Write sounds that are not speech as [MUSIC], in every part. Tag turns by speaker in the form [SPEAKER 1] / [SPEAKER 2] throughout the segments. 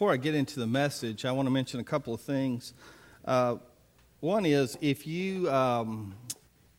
[SPEAKER 1] before I get into the message, I want to mention a couple of things. Uh, one is if you um,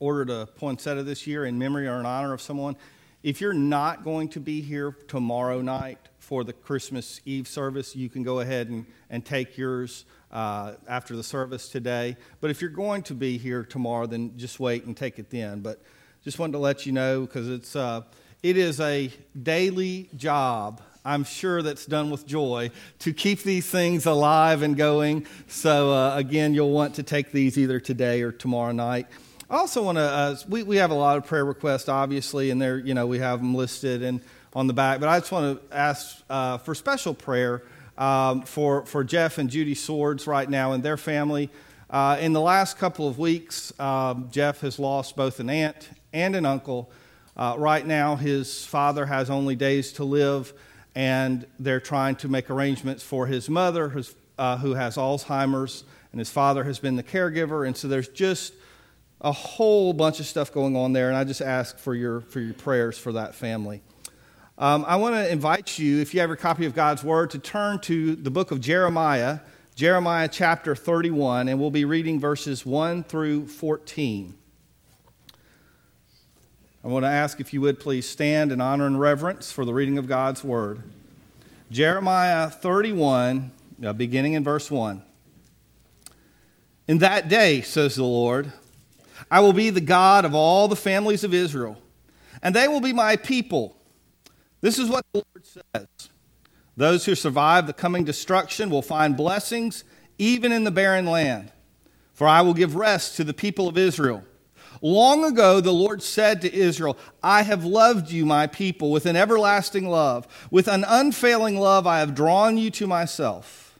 [SPEAKER 1] ordered a poinsettia this year in memory or in honor of someone, if you're not going to be here tomorrow night for the Christmas Eve service, you can go ahead and, and take yours uh, after the service today. But if you're going to be here tomorrow, then just wait and take it then. But just wanted to let you know because it's uh, it is a daily job I'm sure that's done with joy to keep these things alive and going. So, uh, again, you'll want to take these either today or tomorrow night. I also want to, uh, we, we have a lot of prayer requests, obviously, and there, you know, we have them listed and on the back, but I just want to ask uh, for special prayer um, for, for Jeff and Judy Swords right now and their family. Uh, in the last couple of weeks, um, Jeff has lost both an aunt and an uncle. Uh, right now, his father has only days to live and they're trying to make arrangements for his mother, uh, who has Alzheimer's, and his father has been the caregiver. And so there's just a whole bunch of stuff going on there, and I just ask for your, for your prayers for that family. Um, I want to invite you, if you have a copy of God's Word, to turn to the book of Jeremiah, Jeremiah chapter 31, and we'll be reading verses 1 through 14. I want to ask if you would please stand in honor and reverence for the reading of God's word. Jeremiah 31, uh, beginning in verse 1. In that day, says the Lord, I will be the God of all the families of Israel, and they will be my people. This is what the Lord says Those who survive the coming destruction will find blessings even in the barren land, for I will give rest to the people of Israel Long ago, the Lord said to Israel, I have loved you, my people, with an everlasting love. With an unfailing love, I have drawn you to myself.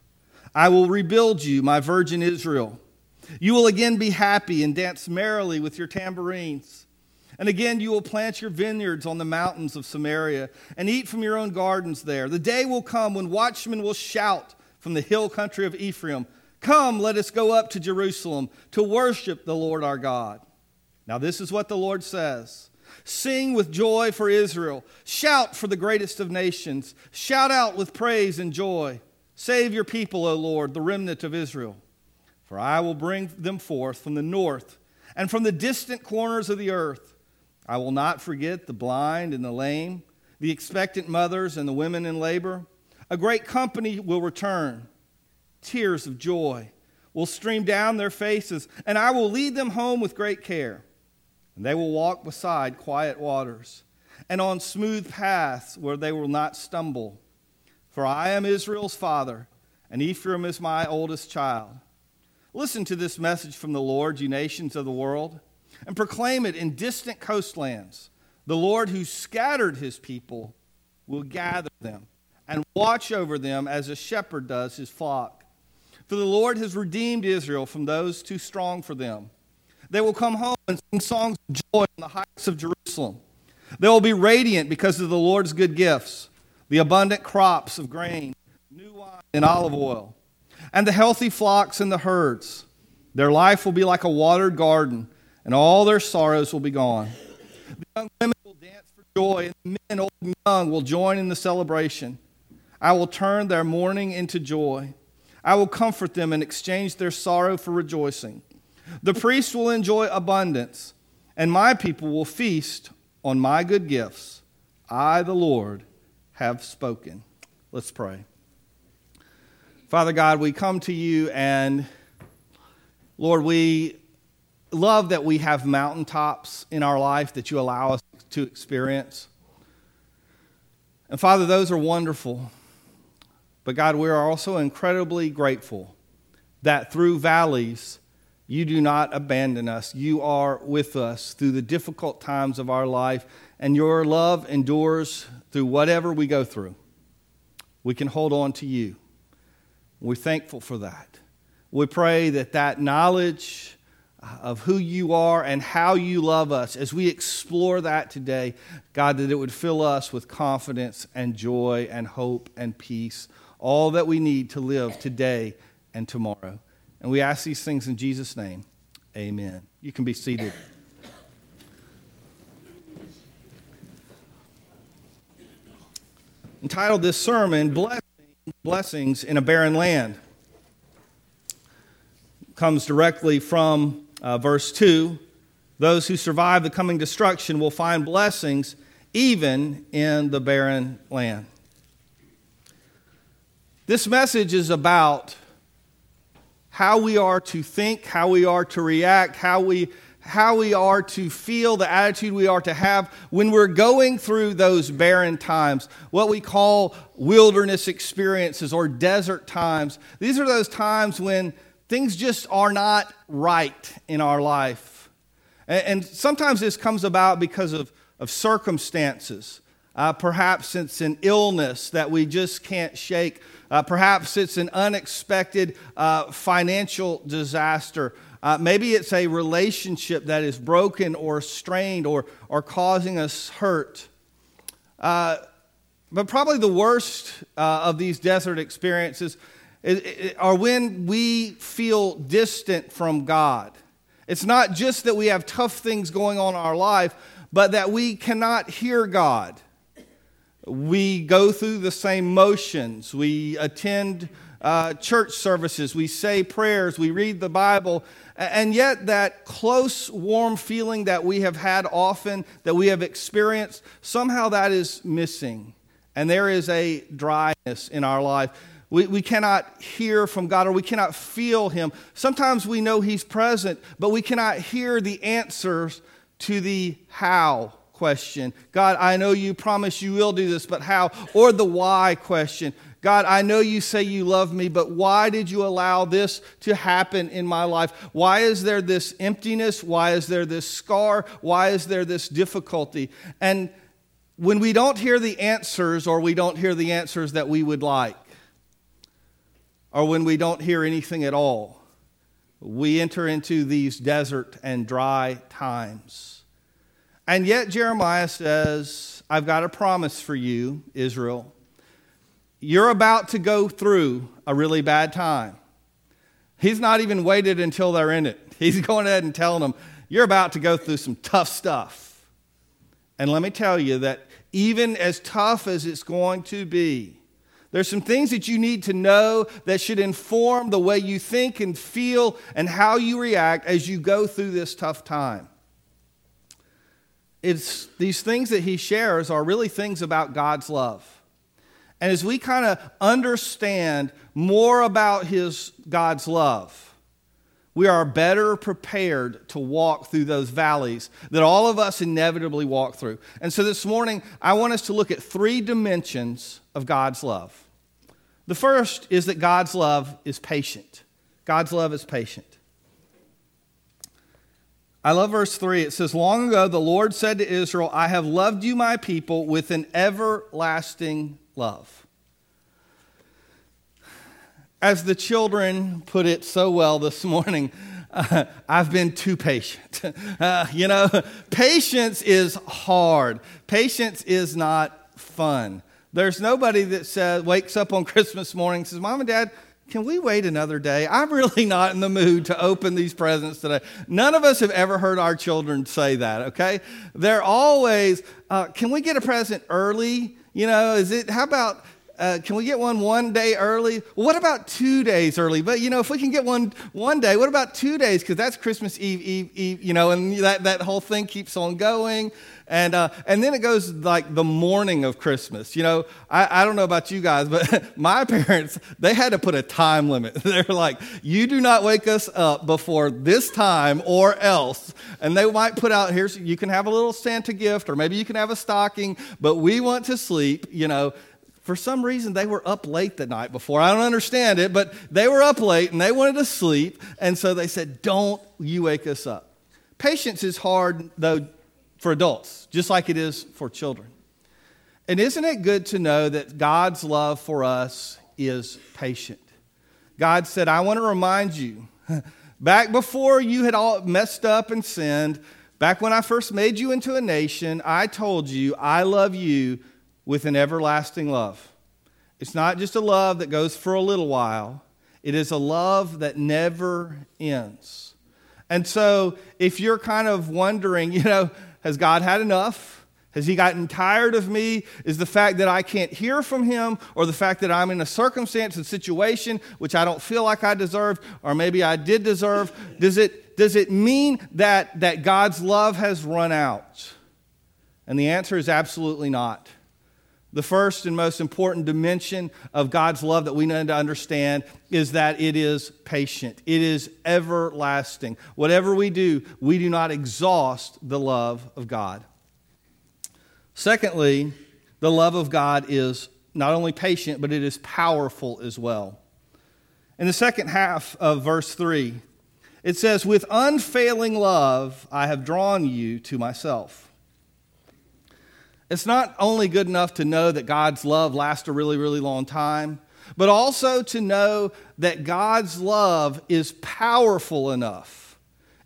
[SPEAKER 1] I will rebuild you, my virgin Israel. You will again be happy and dance merrily with your tambourines. And again, you will plant your vineyards on the mountains of Samaria and eat from your own gardens there. The day will come when watchmen will shout from the hill country of Ephraim Come, let us go up to Jerusalem to worship the Lord our God. Now, this is what the Lord says Sing with joy for Israel, shout for the greatest of nations, shout out with praise and joy. Save your people, O Lord, the remnant of Israel. For I will bring them forth from the north and from the distant corners of the earth. I will not forget the blind and the lame, the expectant mothers and the women in labor. A great company will return. Tears of joy will stream down their faces, and I will lead them home with great care. And they will walk beside quiet waters and on smooth paths where they will not stumble. For I am Israel's father, and Ephraim is my oldest child. Listen to this message from the Lord, you nations of the world, and proclaim it in distant coastlands. The Lord who scattered his people will gather them and watch over them as a shepherd does his flock. For the Lord has redeemed Israel from those too strong for them. They will come home and sing songs of joy on the heights of Jerusalem. They will be radiant because of the Lord's good gifts, the abundant crops of grain, new wine and olive oil, and the healthy flocks and the herds. Their life will be like a watered garden, and all their sorrows will be gone. The young women will dance for joy, and the men, old and young, will join in the celebration. I will turn their mourning into joy. I will comfort them and exchange their sorrow for rejoicing. The priest will enjoy abundance, and my people will feast on my good gifts. I, the Lord, have spoken. Let's pray. Father God, we come to you, and Lord, we love that we have mountaintops in our life that you allow us to experience. And Father, those are wonderful. But God, we are also incredibly grateful that through valleys, you do not abandon us. You are with us through the difficult times of our life, and your love endures through whatever we go through. We can hold on to you. We're thankful for that. We pray that that knowledge uh, of who you are and how you love us, as we explore that today, God, that it would fill us with confidence and joy and hope and peace, all that we need to live today and tomorrow. And we ask these things in Jesus' name. Amen. You can be seated. Entitled this sermon, blessings in a barren land. Comes directly from uh, verse 2. Those who survive the coming destruction will find blessings even in the barren land. This message is about how we are to think, how we are to react, how we, how we are to feel, the attitude we are to have when we're going through those barren times, what we call wilderness experiences or desert times. These are those times when things just are not right in our life. And, sometimes this comes about because of, of circumstances. Uh, perhaps it's an illness that we just can't shake. Uh, perhaps it's an unexpected uh, financial disaster. Uh, maybe it's a relationship that is broken or strained or, or causing us hurt. Uh, but probably the worst uh, of these desert experiences is, is, are when we feel distant from God. It's not just that we have tough things going on in our life, but that we cannot hear God. We go through the same motions. We attend uh, church services. We say prayers. We read the Bible. And yet, that close, warm feeling that we have had often, that we have experienced, somehow that is missing. And there is a dryness in our life. We, we cannot hear from God or we cannot feel Him. Sometimes we know He's present, but we cannot hear the answers to the how question. God, I know you promise you will do this, but how? Or the why question. God, I know you say you love me, but why did you allow this to happen in my life? Why is there this emptiness? Why is there this scar? Why is there this difficulty? And when we don't hear the answers, or we don't hear the answers that we would like, or when we don't hear anything at all, we enter into these desert and dry times. And yet, Jeremiah says, I've got a promise for you, Israel. You're about to go through a really bad time. He's not even waited until they're in it. [LAUGHS] He's going ahead and telling them, You're about to go through some tough stuff. And let me tell you that even as tough as it's going to be, there's some things that you need to know that should inform the way you think and feel and how you react as you go through this tough time it's these things that he shares are really things about God's love. And as we kind of understand more about his God's love, we are better prepared to walk through those valleys that all of us inevitably walk through. And so this morning, I want us to look at three dimensions of God's love. The first is that God's love is patient. God's love is patient. I love verse 3. It says, Long ago the Lord said to Israel, I have loved you, my people, with an everlasting love. As the children put it so well this morning, [LAUGHS] uh, I've been too patient. [LAUGHS] Uh, you know, patience is hard, patience is not fun. There's nobody that says, wakes up on [LAUGHS] Christmas morning and says, Mom and Dad, can we wait another day? [LAUGHS] I'm really not in the mood to open these presents today. None of us have ever heard our children say that, okay? They're always, uh, can we get a present early? You know, is it, how about, uh, can we get one one day early? what about two days early? But you know, if we can get one one day, what about two days? Because that's Christmas Eve, Eve, Eve. You know, and that that whole thing keeps on going. And, uh, and then it goes like the morning of Christmas. You know, I, I don't know about you guys, but [LAUGHS] my parents, they had to put a time limit. [LAUGHS] They're like, you do not wake us up before this time or else. And they might put out, here's, you can have a little Santa gift or maybe you can have a stocking, but we want to sleep, you know for some reason they were up late the night before. I don't understand it, but they were up late and they wanted to sleep. And so they said, Don't you wake us up. Patience is hard, though, for adults, just like it is for children. And isn't it good to know that God's love for us is patient? God said, I want to remind you, [LAUGHS] back before you had all messed up and sinned, back when I first made you into a nation, I told you I love you with an everlasting love. It's not just a love that goes for a little while, it is a love that never ends. And so, if you're kind of wondering, [LAUGHS] you know, has God had enough? Has he gotten tired of me? Is the fact that I can't hear from him, or the fact that I'm in a circumstance and situation which I don't feel like I deserved, or maybe I did deserve? Does it, does it mean that, that God's love has run out? And the answer is absolutely not. The first and most important dimension of God's love that we need to understand is that it is patient, it is everlasting. Whatever we do, we do not exhaust the love of God. Secondly, the love of God is not only patient, but it is powerful as well. In the second half of verse 3, it says, With unfailing love I have drawn you to myself. It's not only good enough to know that God's love lasts a really, really long time, but also to know that God's love is powerful enough,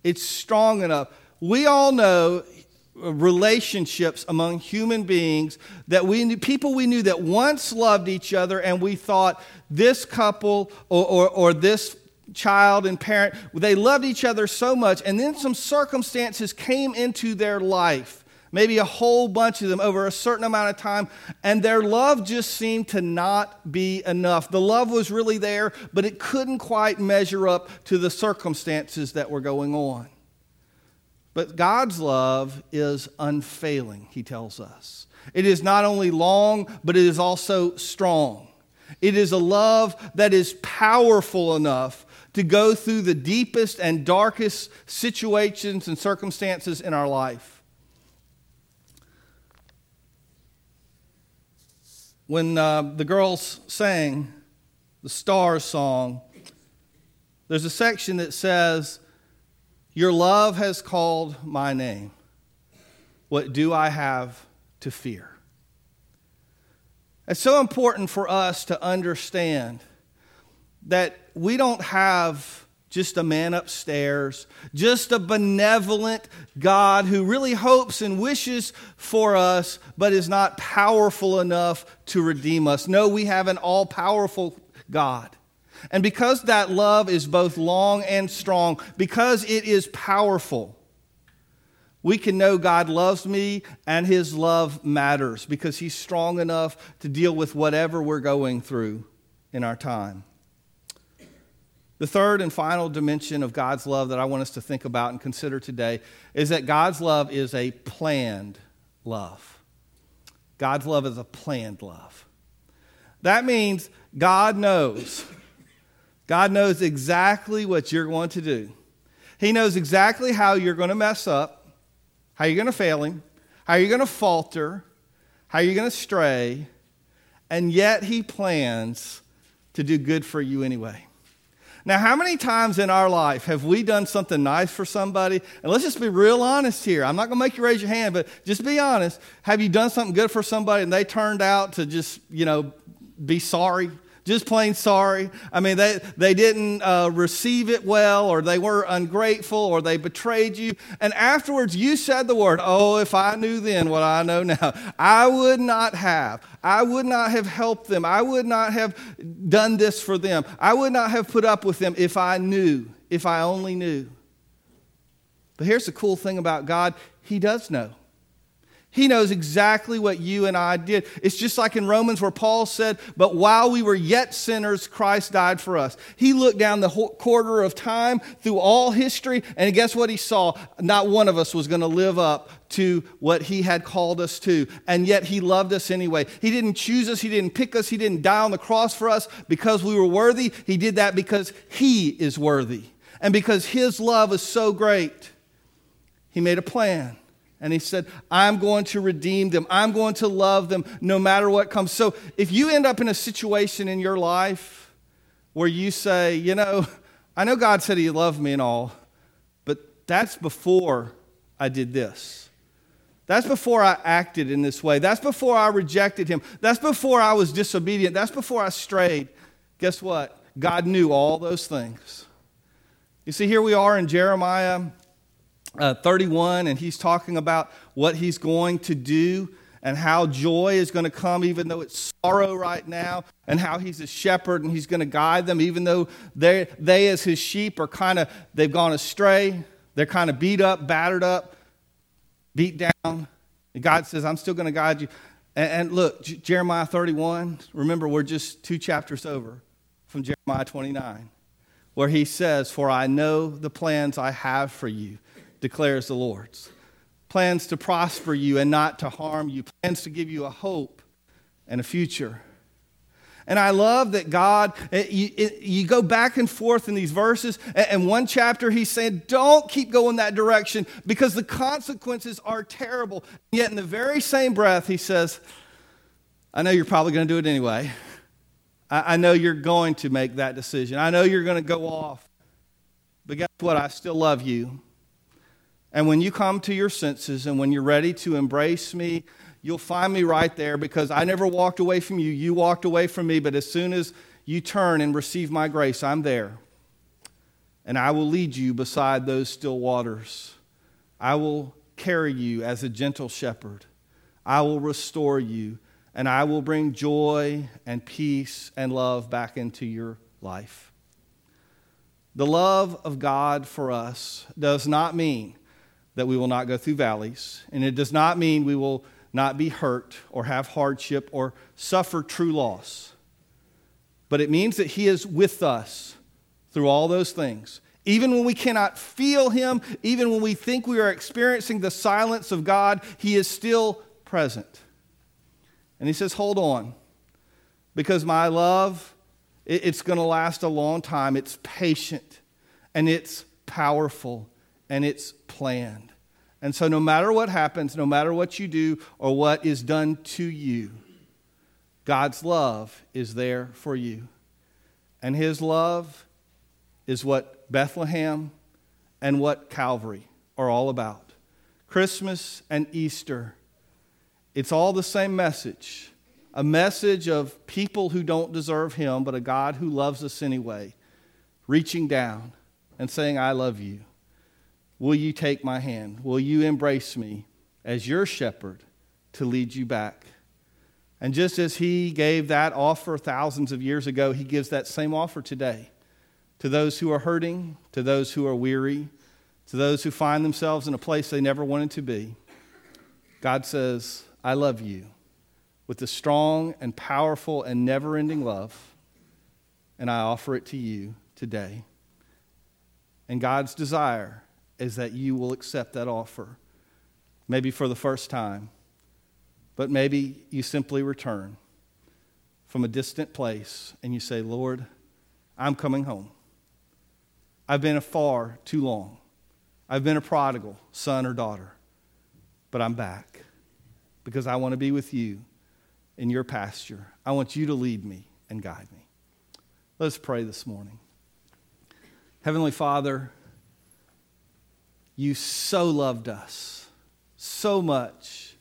[SPEAKER 1] it's strong enough. We all know relationships among human beings that we knew, people we knew that once loved each other and we thought this couple or, or, or this child and parent they loved each other so much and then some circumstances came into their life maybe a whole bunch of them over a certain amount of time and their love just seemed to not be enough the love was really there but it couldn't quite measure up to the circumstances that were going on but God's love is unfailing, he tells us. It is not only long, but it is also strong. It is a love that is powerful enough to go through the deepest and darkest situations and circumstances in our life. When uh, the girls sang the Stars song, there's a section that says, your love has called my name. What do I have to fear? It's so important for us to understand that we don't have just a man upstairs, just a benevolent God who really hopes and wishes for us, but is not powerful enough to redeem us. No, we have an all powerful God. And because that love is both long and strong, because it is powerful, we can know God loves me and his love matters because he's strong enough to deal with whatever we're going through in our time. The third and final dimension of God's love that I want us to think about and consider today is that God's love is a planned love. God's love is a planned love. That means God knows God knows exactly what you're going to do. He knows exactly how you're going to mess up, how you're going to fail Him, how you're going to falter, how you're going to stray, and yet He plans to do good for you anyway. Now, how many times in our life have we done something nice for somebody? And let's just be real honest here. I'm not going to make you raise your hand, but just be honest. Have you done something good for somebody and they turned out to just, you know, be sorry? Just plain sorry. I mean, they, they didn't uh, receive it well, or they were ungrateful, or they betrayed you. And afterwards, you said the word, Oh, if I knew then what I know now, [LAUGHS] I would not have. I would not have helped them. I would not have done this for them. I would not have put up with them if I knew, if I only knew. But here's the cool thing about God He does know. He knows exactly what you and I did. It's just like in Romans where Paul said, But while we were yet sinners, Christ died for us. He looked down the quarter of time through all history, and guess what he saw? Not one of us was going to live up to what he had called us to. And yet he loved us anyway. He didn't choose us, he didn't pick us, he didn't die on the cross for us because we were worthy. He did that because he is worthy. And because his love is so great, he made a plan and he said, I'm going to redeem them. I'm going to love them no matter what comes. So if you end up in a situation in your life where you say, you know, I know God said he loved me and all, but that's before I did this. That's before I acted in this way. That's before I rejected him. That's before I was disobedient. That's before I strayed. Guess what? God knew all those things. You see, here we are in Jeremiah uh, 31, and he's talking about what he's going to do and how joy is going to come, even though it's sorrow right now, and how he's a shepherd and he's going to guide them, even though they, they as his sheep, are kind of, they've gone astray. They're kind of beat up, battered up, beat down. And God says, I'm still going to guide you. And, and look, J- Jeremiah 31, remember, we're just two chapters over from Jeremiah 29, where he says, For I know the plans I have for you, declares the Lord's. Plans to prosper you and not to harm you, plans to give you a hope and a future. And I love that God, eh, you, eh, you, go back and forth in these verses. Eh, and one chapter, he's saying, don't keep going that direction because the consequences are terrible. Yet in the very same breath, he says, I know you're probably going to do it anyway. I, I know you're going to make that decision. I know you're going to go off. But guess what? I still love you. And when you come to your senses and when you're ready to embrace me you'll find me right there because I never walked away from you. You walked away from me, but as soon as you turn and receive my grace, I'm there. And I will lead you beside those still waters. I will carry you as a gentle shepherd. I will restore you, and I will bring joy and peace and love back into your life. The love of God for us does not mean that we will not go through valleys, and it does not mean we will not be hurt or have hardship or suffer true loss. But it means that He is with us through all those things. Even when we cannot feel Him, even when we think we are experiencing the silence of God, He is still present. And He says, Hold on, because my love, it's going to last a long time. It's patient and it's powerful and it's planned. And so, no matter what happens, no matter what you do or what is done to you, God's love is there for you. And His love is what Bethlehem and what Calvary are all about. Christmas and Easter, it's all the same message a message of people who don't deserve Him, but a God who loves us anyway, reaching down and saying, I love you. Will you take my hand? Will you embrace me as your shepherd to lead you back? And just as he gave that offer thousands of years ago, he gives that same offer today to those who are hurting, to those who are weary, to those who find themselves in a place they never wanted to be. God says, I love you with a strong and powerful and never ending love, and I offer it to you today. And God's desire is that you will accept that offer. Maybe for the first time, but maybe you simply return from a distant place and you say, Lord, I'm coming home. I've been afar too long. I've been a prodigal son or daughter, but I'm back because I want to be with you in your pasture. I want you to lead me and guide me. Let's pray this morning. Heavenly Father, you so loved us so much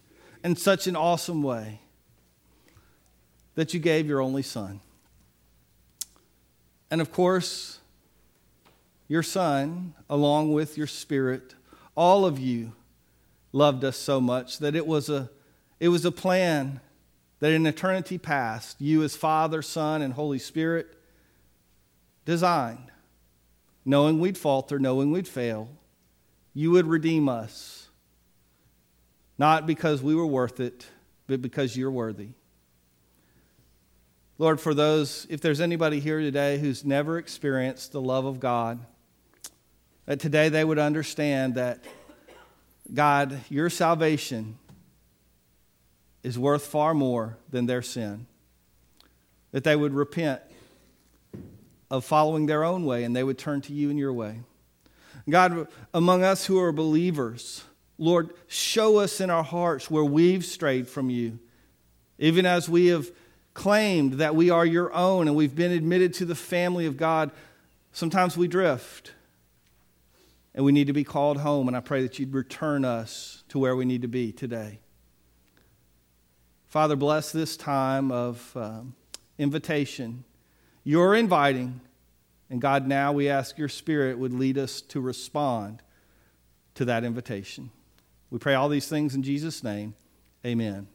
[SPEAKER 1] in such an awesome way that you gave your only son. And of course, your son, along with your spirit, all of you loved us so much that it was a, it was a plan that in eternity past, you as Father, Son, and Holy Spirit designed, knowing we'd falter, knowing we'd fail you would redeem us. Not because we were worth it, but because you're worthy. Lord, for those, if there's anybody here today who's never experienced the love of God, that today they would understand that, God, your salvation is worth far more than their sin. That they would repent of following their own way and they would turn to you and your way. God, among us who are believers, Lord, show us in our hearts where we've strayed from you. Even as we have claimed that we are your own and we've been admitted to the family of God, sometimes we drift and we need to be called home. And I pray that you'd return us to where we need to be today. Father, bless this time of um, invitation. You're inviting. And God, now we ask your Spirit would lead us to respond to that invitation. We pray all these things in Jesus' name. Amen.